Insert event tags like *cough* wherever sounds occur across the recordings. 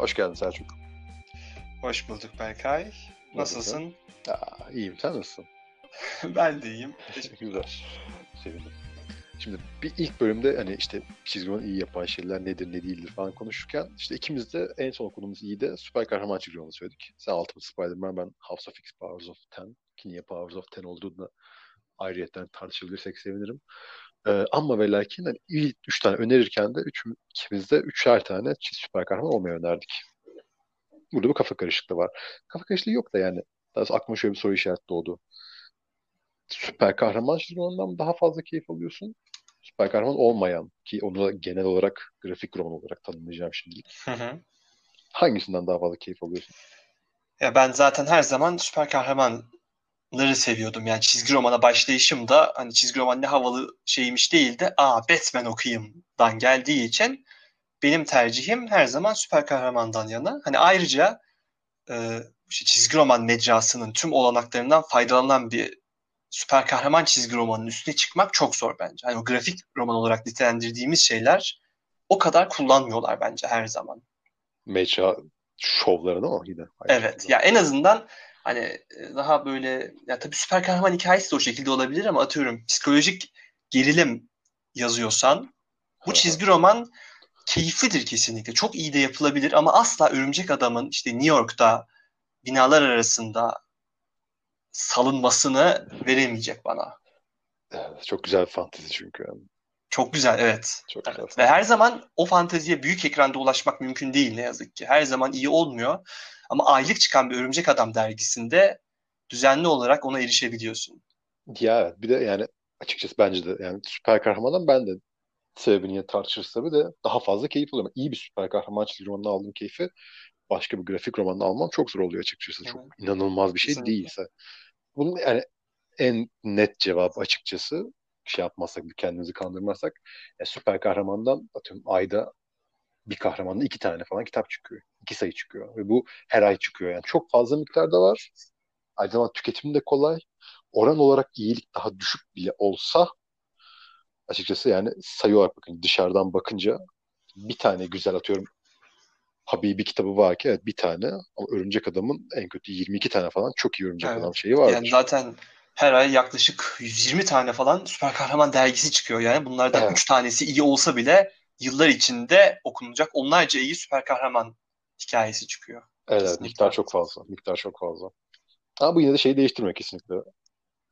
Hoş geldin Selçuk. Hoş bulduk Berkay. Nasılsın? Aa, iyiyim. Sen nasılsın? *laughs* ben de iyiyim. Güzel. Sevindim. Şimdi bir ilk bölümde hani işte çizgi roman iyi yapan şeyler nedir ne değildir falan konuşurken işte ikimiz de en son okuduğumuz iyi de süper kahraman çizgi romanı söyledik. Sen Ultimate Spider-Man ben House of X Powers of Ten ki niye Powers of Ten olduğunu ayrıyetten tartışabilirsek sevinirim. Ee, ama ve lakin hani iyi üç tane önerirken de üç, ikimiz de üçer tane süper kahraman olmayı önerdik. Burada bir kafa karışıklığı var. Kafa karışıklığı yok da yani. Daha aklıma şöyle bir soru işareti doğdu. Süper kahraman romanından daha fazla keyif alıyorsun? Süper kahraman olmayan ki onu da genel olarak grafik roman olarak tanımlayacağım şimdi. Hı hı. Hangisinden daha fazla keyif alıyorsun? Ya ben zaten her zaman süper kahramanları seviyordum. Yani çizgi romana başlayışım da hani çizgi roman ne havalı şeymiş değil de aa Batman okuyayımdan geldiği için benim tercihim her zaman süper kahramandan yana. Hani ayrıca e, işte çizgi roman mecrasının tüm olanaklarından faydalanan bir süper kahraman çizgi romanının üstüne çıkmak çok zor bence. Hani o grafik roman olarak nitelendirdiğimiz şeyler o kadar kullanmıyorlar bence her zaman. Mecra şovlarını ama yine. Evet. Ya en azından hani e, daha böyle ya tabii süper kahraman hikayesi de o şekilde olabilir ama atıyorum psikolojik gerilim yazıyorsan bu çizgi roman keyiflidir kesinlikle. Çok iyi de yapılabilir ama asla Örümcek Adam'ın işte New York'ta binalar arasında salınmasını veremeyecek bana. Evet, çok güzel bir fantezi çünkü. Yani. Çok güzel evet. Çok evet. güzel. Ve her zaman o fanteziye büyük ekranda ulaşmak mümkün değil ne yazık ki. Her zaman iyi olmuyor. Ama aylık çıkan bir Örümcek Adam dergisinde düzenli olarak ona erişebiliyorsun. Ya evet bir de yani açıkçası bence de yani süper kahramandan ben de sebebini tartışırız tabii de daha fazla keyif alıyorum. İyi bir süper kahraman çizgi romanını aldığım keyfi başka bir grafik romanını almam çok zor oluyor açıkçası. Çok Evet. inanılmaz bir şey Kesinlikle. değilse. Bunun yani en net cevabı açıkçası şey yapmazsak, bir kendimizi kandırmazsak ya süper kahramandan atıyorum ayda bir kahramandan iki tane falan kitap çıkıyor. iki sayı çıkıyor. Ve bu her ay çıkıyor. Yani çok fazla miktarda var. Aynı zamanda tüketimi de kolay. Oran olarak iyilik daha düşük bile olsa açıkçası yani sayı olarak bakın dışarıdan bakınca bir tane güzel atıyorum Habibi kitabı var ki evet bir tane ama Örümcek Adam'ın en kötü 22 tane falan çok iyi Örümcek Evet. Adam şeyi vardır. Yani zaten her ay yaklaşık 120 tane falan süper kahraman dergisi çıkıyor. Yani bunlardan Evet. 3 tanesi iyi olsa bile yıllar içinde okunacak onlarca iyi süper kahraman hikayesi çıkıyor. Evet, Kesinlikle miktar çok fazla. Miktar çok fazla. Ama bu yine de şeyi değiştirmiyor kesinlikle.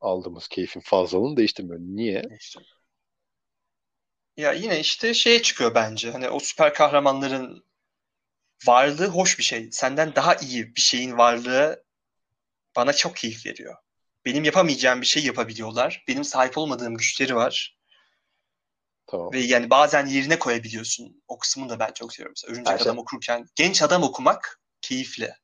Aldığımız keyfin fazlalığını değiştirmiyor. Niye? Ya yine işte şeye çıkıyor bence. Hani o süper kahramanların varlığı hoş bir şey. Senden daha iyi bir şeyin varlığı bana çok keyif veriyor. Benim yapamayacağım bir şey yapabiliyorlar. Benim sahip olmadığım güçleri var. Tamam. Ve yani bazen yerine koyabiliyorsun. O kısmını da ben çok seviyorum. Mesela Örümcek Her şey- Adam okurken genç adam okumak keyifli.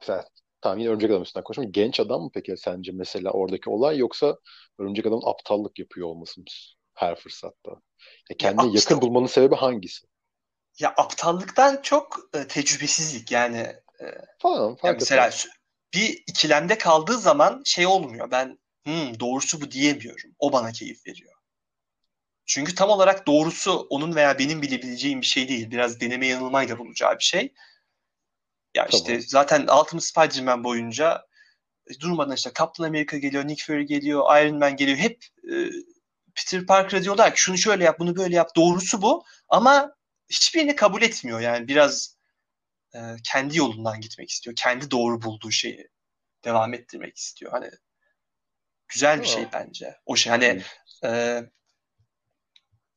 Mesela, tamam yine Örümcek Adam üstünden konuşalım. Genç adam mı peki sence mesela oradaki olay yoksa Örümcek Adam'ın aptallık yapıyor olması mı her fırsatta? Ya kendine Ya işte yakın o- bulmanın sebebi hangisi? Ya aptallıktan çok e, tecrübesizlik yani. E, Falan Ya fark mesela etmez. bir ikilemde kaldığı zaman şey olmuyor. Ben "Hmm, doğrusu bu diyemiyorum. O bana keyif veriyor. Çünkü tam olarak doğrusu onun veya benim bilebileceğim bir şey değil. Biraz deneme yanılmayla bulacağı bir şey. Ya işte Tamam. zaten Ultimate Spider-Man boyunca e, durmadan işte Captain America geliyor, Nick Fury geliyor, Iron Man geliyor. Hep e, Peter Parker'a diyorlar ki şunu şöyle yap, bunu böyle yap. Doğrusu bu. Ama hiçbirini kabul etmiyor. Yani biraz e, kendi yolundan gitmek istiyor. Kendi doğru bulduğu şeyi devam ettirmek istiyor. Hani güzel bir şey bence. O şey hani e,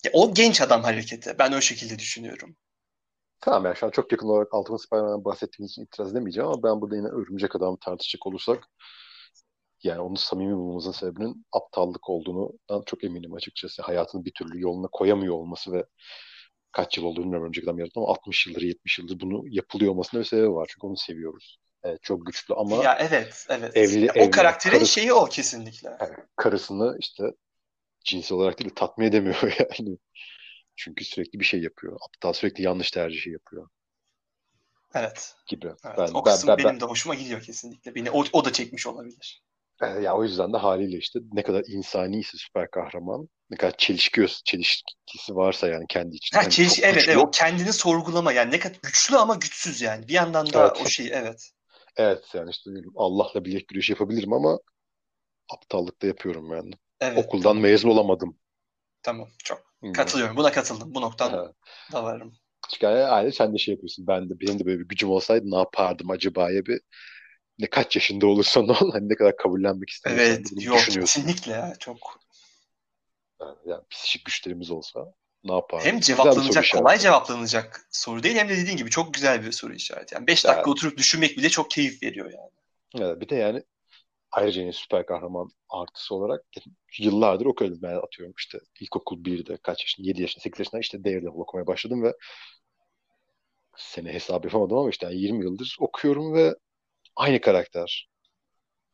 ya o genç adam hareketi. Ben o şekilde düşünüyorum. Tamam yani şu an çok yakın olarak Ultimate Spider-Man'dan bahsettiğim için itiraz edemeyeceğim ama ben burada yine Örümcek Adam'ı tartışacak olursak yani onu samimi bulmamızın sebebinin aptallık olduğundan çok eminim açıkçası. Hayatını bir türlü yoluna koyamıyor olması ve kaç yıl olduğunu bilmiyorum Örümcek Adam yarattı ama 60 yıldır 70 yıldır bunu yapılıyor olmasının bir sebebi var. Çünkü onu seviyoruz. Evet çok güçlü ama Ya evet, evet. Evli- Ya o evli, karakterin karısı- şeyi o kesinlikle. yani karısını işte cinsel olarak değil de tatmin edemiyor *laughs* yani. Çünkü sürekli bir şey yapıyor. Aptal sürekli yanlış tercihi yapıyor Evet. gibi. Evet. Ben, o ben, kısım ben, benim ben, de hoşuma gidiyor kesinlikle. Beni o, o da çekmiş olabilir. E, ya o yüzden de haliyle işte ne kadar insani ise süper kahraman, ne kadar çelişki, çelişkisi varsa yani kendi içinde. Ha, hani çeliş, evet, güçlü. evet o kendini sorgulama yani ne kadar güçlü ama güçsüz yani. Bir yandan da Evet. o şey evet. Evet yani işte Allah'la bilek güreşi yapabilirim ama aptallık da yapıyorum yani. Evet. Okuldan mezun olamadım. Tamam çok katılıyorum. Buna katıldım. Bu noktadan Ha. da varım. Çünkü yani aile sen de şey yapıyorsun. Ben de benim de böyle bir gücüm olsaydı ne yapardım acaba'ya bir ne kaç yaşında olursan ol hani ne kadar kabullenmek istemiyorsan Evet, yok düşünüyorsun. kesinlikle ya çok. Yani, yani psikik güçlerimiz olsa ne yapardık? Hem bir soru cevaplanacak, kolay cevaplanacak soru değil hem de dediğin gibi çok güzel bir soru işareti. Yani 5 dakika Evet. oturup düşünmek bile çok keyif veriyor yani. Evet, bir de yani ayrıca yine süper kahraman artısı olarak yıllardır okuyorum. Ben atıyorum işte ilkokul 1'de kaç yaşında 7 yaşında 8 yaşında işte Daredevil okumaya başladım ve sene hesap yapamadım ama işte yani 20 yıldır okuyorum ve aynı karakter.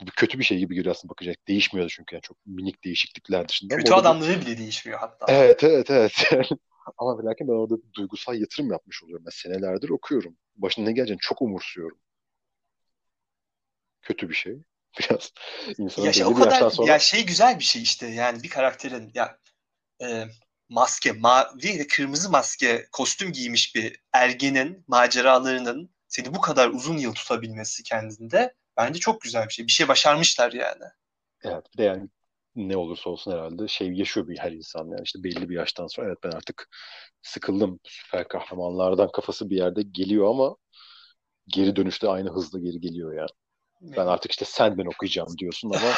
Bu kötü bir şey gibi geliyor aslında bakacak. Değişmiyordu çünkü yani çok minik değişiklikler dışında. Kötü adamları bile değişmiyor hatta. Evet evet evet. *laughs* Ama ve lakin ben orada bir duygusal yatırım yapmış oluyorum. Ben senelerdir okuyorum. Başına ne geleceğini çok umursuyorum. Kötü bir şey. *laughs* Biraz insanın Ya şey, o kadar sonra ya şey güzel bir şey işte yani bir karakterin ya e, maske mavi ve kırmızı maske kostüm giymiş bir ergenin maceralarının seni bu kadar uzun yıl tutabilmesi kendinde bence çok güzel bir şey. Bir şey başarmışlar yani. evet bir de yani ne olursa olsun herhalde şey yaşıyor bir her insan yani işte belli bir yaştan sonra evet ben artık sıkıldım süper kahramanlardan kafası bir yerde geliyor ama geri dönüşte aynı hızla geri geliyor yani. Ben artık işte Sandman okuyacağım diyorsun ama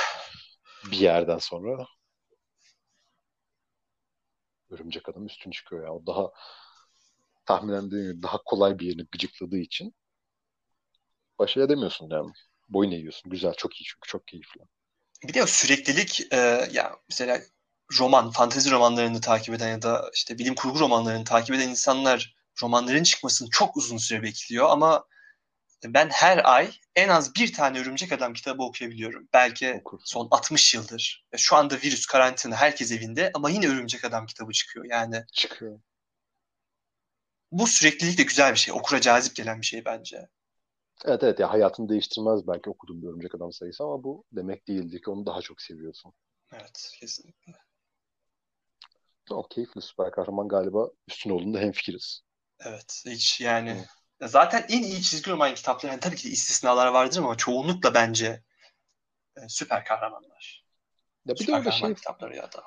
bir yerden sonra Örümcek Adam üstün çıkıyor ya. O daha tahminen gibi daha kolay bir yerini gıcıkladığı için başa edemiyorsun yani. Boyun eğiyorsun. Güzel. Çok iyi çünkü. Çok keyifli. Bir de süreklilik e, ya mesela roman, fantezi romanlarını takip eden ya da işte bilim kurgu romanlarını takip eden insanlar romanların çıkmasını çok uzun süre bekliyor ama ben her ay en az bir tane Örümcek Adam kitabı okuyabiliyorum. Belki Okursun. son 60 yıldır. Ya Şu anda virüs, karantina, herkes evinde ama yine Örümcek Adam kitabı çıkıyor. Yani Çıkıyor. bu süreklilik de güzel bir şey. Okura cazip gelen bir şey bence. Evet evet ya hayatını değiştirmez belki okuduğum bir Örümcek Adam sayısı ama bu demek değildir ki onu daha çok seviyorsun. Evet, kesinlikle. O keyifli süper kahraman galiba üstün olduğunda hemfikiriz. Evet, hiç yani Hı. Zaten en iyi çizgi roman kitapları yani tabii ki de istisnalar vardır ama çoğunlukla bence e, süper kahramanlar. Ya bir de Süper orada kahraman şey kitapları ya da.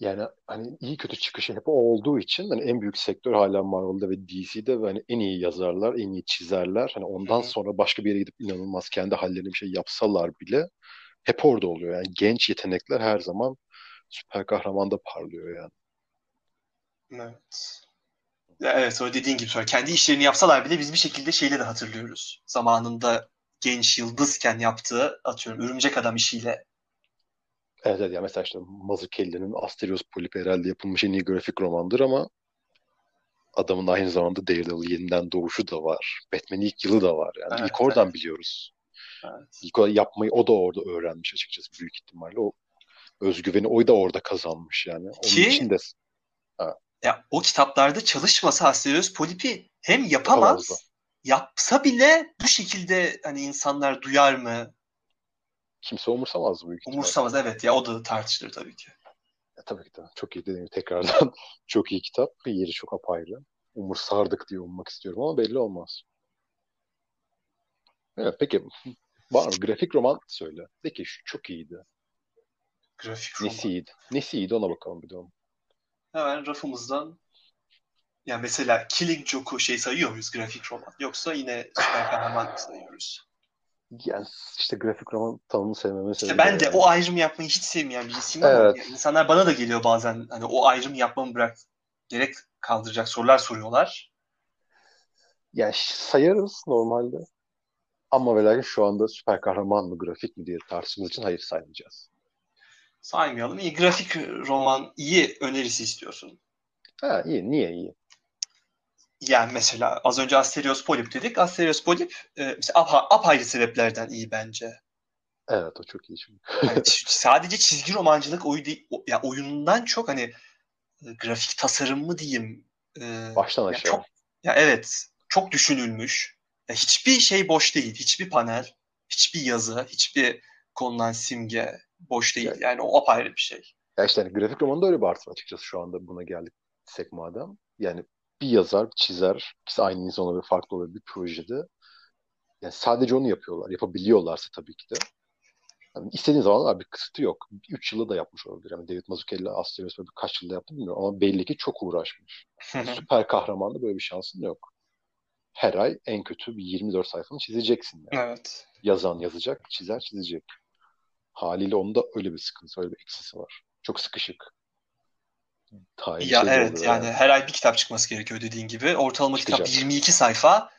yani hani iyi kötü çıkışı hep olduğu için hani en büyük sektör hala Marvel'da ve DC'de ve hani en iyi yazarlar, en iyi çizerler. Hani ondan Hı hı. sonra başka bir yere gidip inanılmaz kendi hallerine bir şey yapsalar bile hep orada oluyor. Yani genç yetenekler her zaman süper kahramanda parlıyor yani. Evet. Evet o dediğin gibi sonra kendi işlerini yapsalar bile biz bir şekilde şeyleri hatırlıyoruz. Zamanında genç yıldızken yaptığı atıyorum Örümcek Adam işiyle. Evet, evet ya mesela işte Mazzucchelli'nin Asterios Polyp herhalde yapılmış en iyi grafik romandır ama adamın aynı zamanda Daredevil yeniden doğuşu da var. Batman ilk yılı da var yani. Evet, İlk oradan evet. biliyoruz. Evet. İlk yapmayı o da orada öğrenmiş açıkçası büyük ihtimalle. O özgüveni o da orada kazanmış yani. Onun Ki- için de Ya o kitaplarda çalışmasa Asterios Polip'i hem Yapamazdı. yapamaz, yapsa bile bu şekilde hani insanlar duyar mı? kimse umursamaz büyük ihtimalle. Umursamaz evet ya o da tartışılır tabii ki. Ya, tabii ki de. Çok iyi dediğim tekrardan *laughs* çok iyi kitap. Yeri çok apayrı. Umursardık diye ummak istiyorum ama belli olmaz. Evet, peki var mı? Grafik roman söyle. De ki şu çok iyiydi. Grafik roman. Nesi iyiydi? Nesi iyiydi ona bakalım bir de onu. Hemen rafımızdan ya mesela Killing Joke'u şey sayıyor muyuz grafik roman? Yoksa yine süper kahraman sayıyoruz? Yani işte grafik roman tanımını sevmeme İşte ben de yani. o ayrımı yapmayı hiç sevmeyen birisiyim ama Evet. ya insanlar bana da geliyor bazen hani o ayrımı yapmamı bırak gerek kaldıracak sorular soruyorlar. Yani ş- sayarız normalde. Ama ve şu anda süper kahraman mı grafik mi diye tartıştığımız için hayır saymayacağız. Saymayalım. İyi grafik roman iyi önerisi istiyorsun. Ha iyi. Niye iyi? Yani mesela az önce Asterios Polyp dedik. Asterios Polyp e, mesela apa- apayrı sebeplerden iyi bence. Evet o çok iyi çünkü. *laughs* Yani sadece çizgi romancılık oyu değil- o- ya oyundan çok hani e, grafik tasarım mı diyeyim. e, Baştan ya aşağı. çok ya evet çok düşünülmüş. Ya hiçbir şey boş değil. Hiçbir panel, hiçbir yazı, hiçbir konulan simge boş değil. Yani o apayrı bir şey. Ya işte hani grafik romanında öyle bir artı açıkçası şu anda buna geldik madem. Yani bir yazar, bir çizer, ikisi aynı insan olabilir, farklı olabilir bir projede. Yani sadece onu yapıyorlar. Yapabiliyorlarsa tabii ki de. Yani istediğin zaman bir kısıtı yok. 3 yılda da yapmış olabilir. Yani David Mazzucchelli Asterios böyle kaç yılda yaptı bilmiyorum ama belli ki çok uğraşmış. Süper kahramanda böyle bir şansın yok. Her ay en kötü bir 24 sayfanı çizeceksin. Yani. Evet. Yazan yazacak, çizer çizecek. Haliyle onda öyle bir sıkıntı, öyle bir eksisi var. Çok sıkışık. Tarih ya evet yani. yani her ay bir kitap çıkması gerekiyor dediğin gibi. Ortalama Çıkacak. kitap 22 sayfa.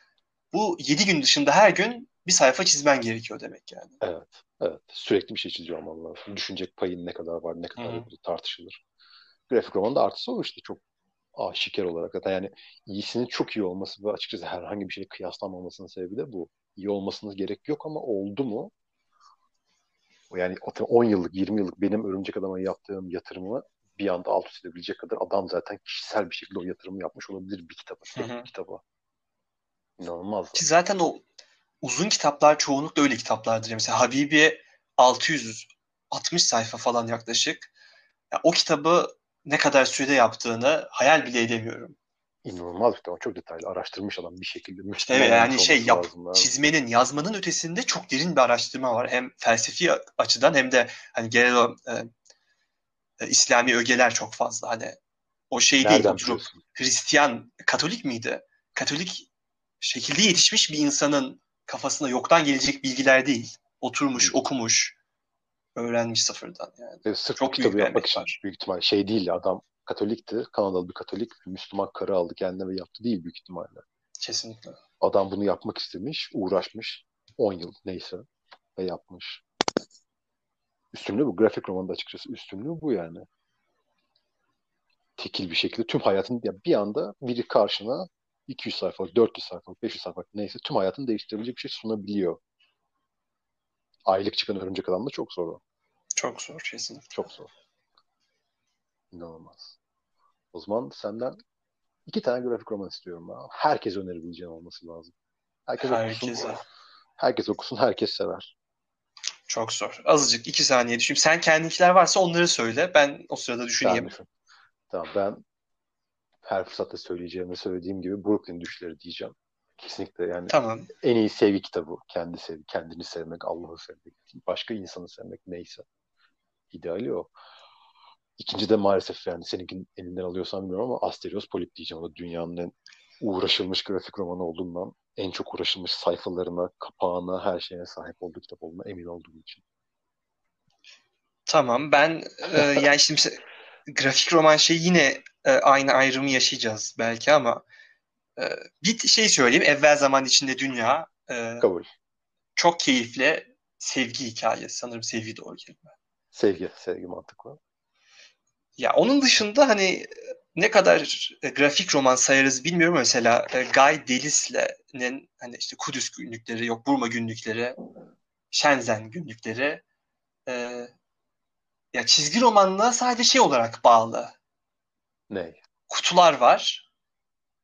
Bu 7 gün dışında her gün bir sayfa çizmen gerekiyor demek yani. Evet. Evet. Sürekli bir şey çiziyor olman lazım. Düşünecek payın ne kadar var, ne kadar yok tartışılır. Grafik romanda artısı o işte çok aşikar olarak. Hatta yani iyisinin çok iyi olması ve açıkçası herhangi bir şeyle kıyaslanmamasının sebebi de bu. İyi olmasına gerek yok ama oldu mu? Yani 10 yıllık, 20 yıllık benim Örümcek Adam'a yaptığım yatırımı bir anda alt üst edebilecek kadar adam zaten kişisel bir şekilde o yatırımı yapmış olabilir bir kitaba, bir kitaba. İnanılmaz. Ki zaten o uzun kitaplar çoğunlukla öyle kitaplardır. Mesela Habibi 660 sayfa falan yaklaşık. Ya, o kitabı ne kadar sürede yaptığını hayal bile edemiyorum. İnanılmaz bir kitap. Çok detaylı araştırmış adam bir şekilde. İşte evet yani şey yap, çizmenin, yazmanın ötesinde çok derin bir araştırma var. Hem felsefi açıdan hem de hani genel o, e, e, İslami ögeler çok fazla. Hani o şey Nereden değil oturup Hristiyan, Katolik miydi? Katolik şekilde yetişmiş bir insanın kafasına yoktan gelecek bilgiler değil. Oturmuş, hmm. okumuş, öğrenmiş sıfırdan yani. Evet, sırf Çok kitabı yapmak için var. büyük ihtimal şey değil adam Katolikti. Kanadalı bir Katolik. Bir Müslüman karı aldı kendine ve yaptı değil büyük ihtimalle. Kesinlikle. Adam bunu yapmak istemiş, uğraşmış. 10 yıl neyse ve yapmış. Üstünlüğü bu. Grafik romanda açıkçası üstünlüğü bu yani. Tekil bir şekilde tüm hayatın ya bir anda biri karşına 200 sayfalık, 400 sayfalık, 500 sayfalık neyse tüm hayatını değiştirebilecek bir şey sunabiliyor. Aylık çıkan örümcek adam da çok zor o. Çok zor kesinlikle. Çok zor. İnanılmaz. O zaman senden iki tane grafik roman istiyorum ben. Herkes önerebileceğin olması lazım. Herkes Herkese. okusun. Herkes okusun, herkes sever. Çok zor. Azıcık iki saniye düşün. Sen kendinkiler varsa onları söyle. Ben o sırada düşüneyim. Ben Tamam ben her fırsatta söyleyeceğimi söylediğim gibi Brooklyn düşleri diyeceğim. Kesinlikle yani tamam. en iyi sevgi kitabı. Kendi sev, kendini sevmek, Allah'ı sevmek, başka insanı sevmek neyse. İdeali o. İkinci de maalesef yani seninkin elinden alıyorsam bilmiyorum ama Asterios Polip diyeceğim. O da dünyanın en uğraşılmış grafik romanı olduğundan en çok uğraşılmış sayfalarına, kapağına, her şeyine sahip olduğu kitap olduğuna emin olduğum için. Tamam ben e, *laughs* yani şimdi grafik roman şey yine e, aynı ayrımı yaşayacağız belki ama e, bir şey söyleyeyim. Evvel zaman içinde dünya e, Kabul. çok keyifli sevgi hikayesi. Sanırım sevgi doğru kelime. Sevgi, sevgi mantıklı. Ya onun dışında hani ne kadar e, grafik roman sayarız bilmiyorum mesela e, Guy Delis'le'nin hani işte Kudüs günlükleri, yok Burma günlükleri, Shenzhen günlükleri e, ya çizgi romanla sadece şey olarak bağlı. Ne? Kutular var.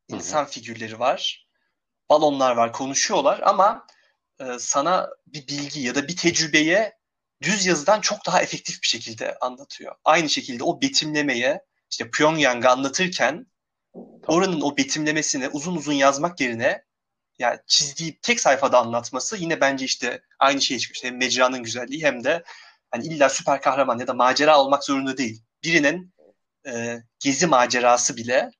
insan Hı-hı. figürleri var. Balonlar var, konuşuyorlar ama e, sana bir bilgi ya da bir tecrübeye düz yazıdan çok daha efektif bir şekilde anlatıyor. Aynı şekilde o betimlemeye işte Pyongyang'ı anlatırken oranın o betimlemesini uzun uzun yazmak yerine yani çizdiği tek sayfada anlatması yine bence işte aynı şey çıkıyor. İşte hem mecranın güzelliği hem de hani illa süper kahraman ya da macera olmak zorunda değil. Birinin e, gezi macerası bile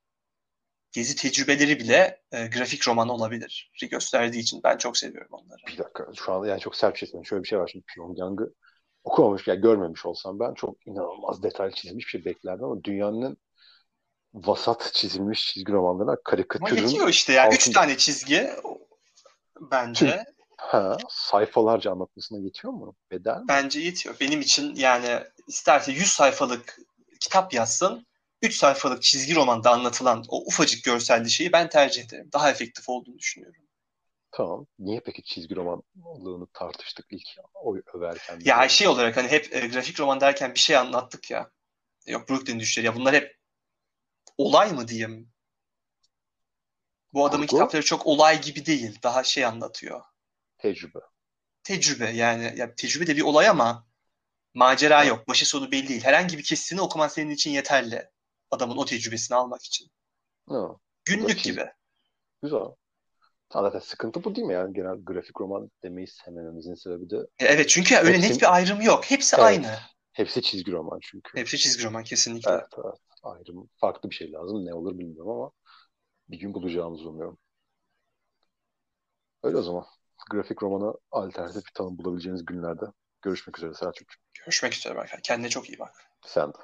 gezi tecrübeleri bile e, grafik roman olabilir gösterdiği için ben çok seviyorum onları. Bir dakika şu anda yani çok sert bir şey söyleyeyim. Şöyle bir şey var şimdi Pyongyang'ı okumamış yani görmemiş olsam ben çok inanılmaz detaylı çizilmiş bir şey beklerdim ama dünyanın vasat çizilmiş çizgi romanlarına karikatürün... Ama yetiyor işte ya. Altın... Üç tane çizgi bence. Ha, sayfalarca anlatmasına yetiyor mu? Bedel mi? Bence yetiyor. Benim için yani isterse 100 sayfalık kitap yazsın, 3 sayfalık çizgi romanda anlatılan o ufacık görselli şeyi ben tercih ederim. Daha efektif olduğunu düşünüyorum. Tamam. Niye peki çizgi romanlığını tartıştık ilk o överken? Ya şey olarak hani hep e, grafik roman derken bir şey anlattık ya. Yok Brooklyn düşleri ya bunlar hep olay mı diyeyim? Bu adamın Kurgu? kitapları çok olay gibi değil. Daha şey anlatıyor. Tecrübe. tecrübe yani. Ya tecrübe de bir olay ama macera yok. Başı sonu belli değil. Herhangi bir kesitini okuman senin için yeterli. Adamın o tecrübesini almak için. Ha, Günlük gibi. güzel. Zaten sıkıntı bu değil mi yani? Genel grafik roman demeyi sevmememizin sebebi de E, Evet çünkü öyle Hepsi- net bir ayrım yok. Hepsi Evet. aynı. hepsi çizgi roman çünkü. Hepsi çizgi roman kesinlikle. Evet, evet. Ayrım. Farklı bir şey lazım. Ne olur bilmiyorum ama bir gün bulacağımızı umuyorum. Öyle o zaman. Grafik romana alternatif bir tanım bulabileceğiniz günlerde görüşmek üzere Selçuk. Görüşmek üzere Berkay. Kendine çok iyi bak. Sen de.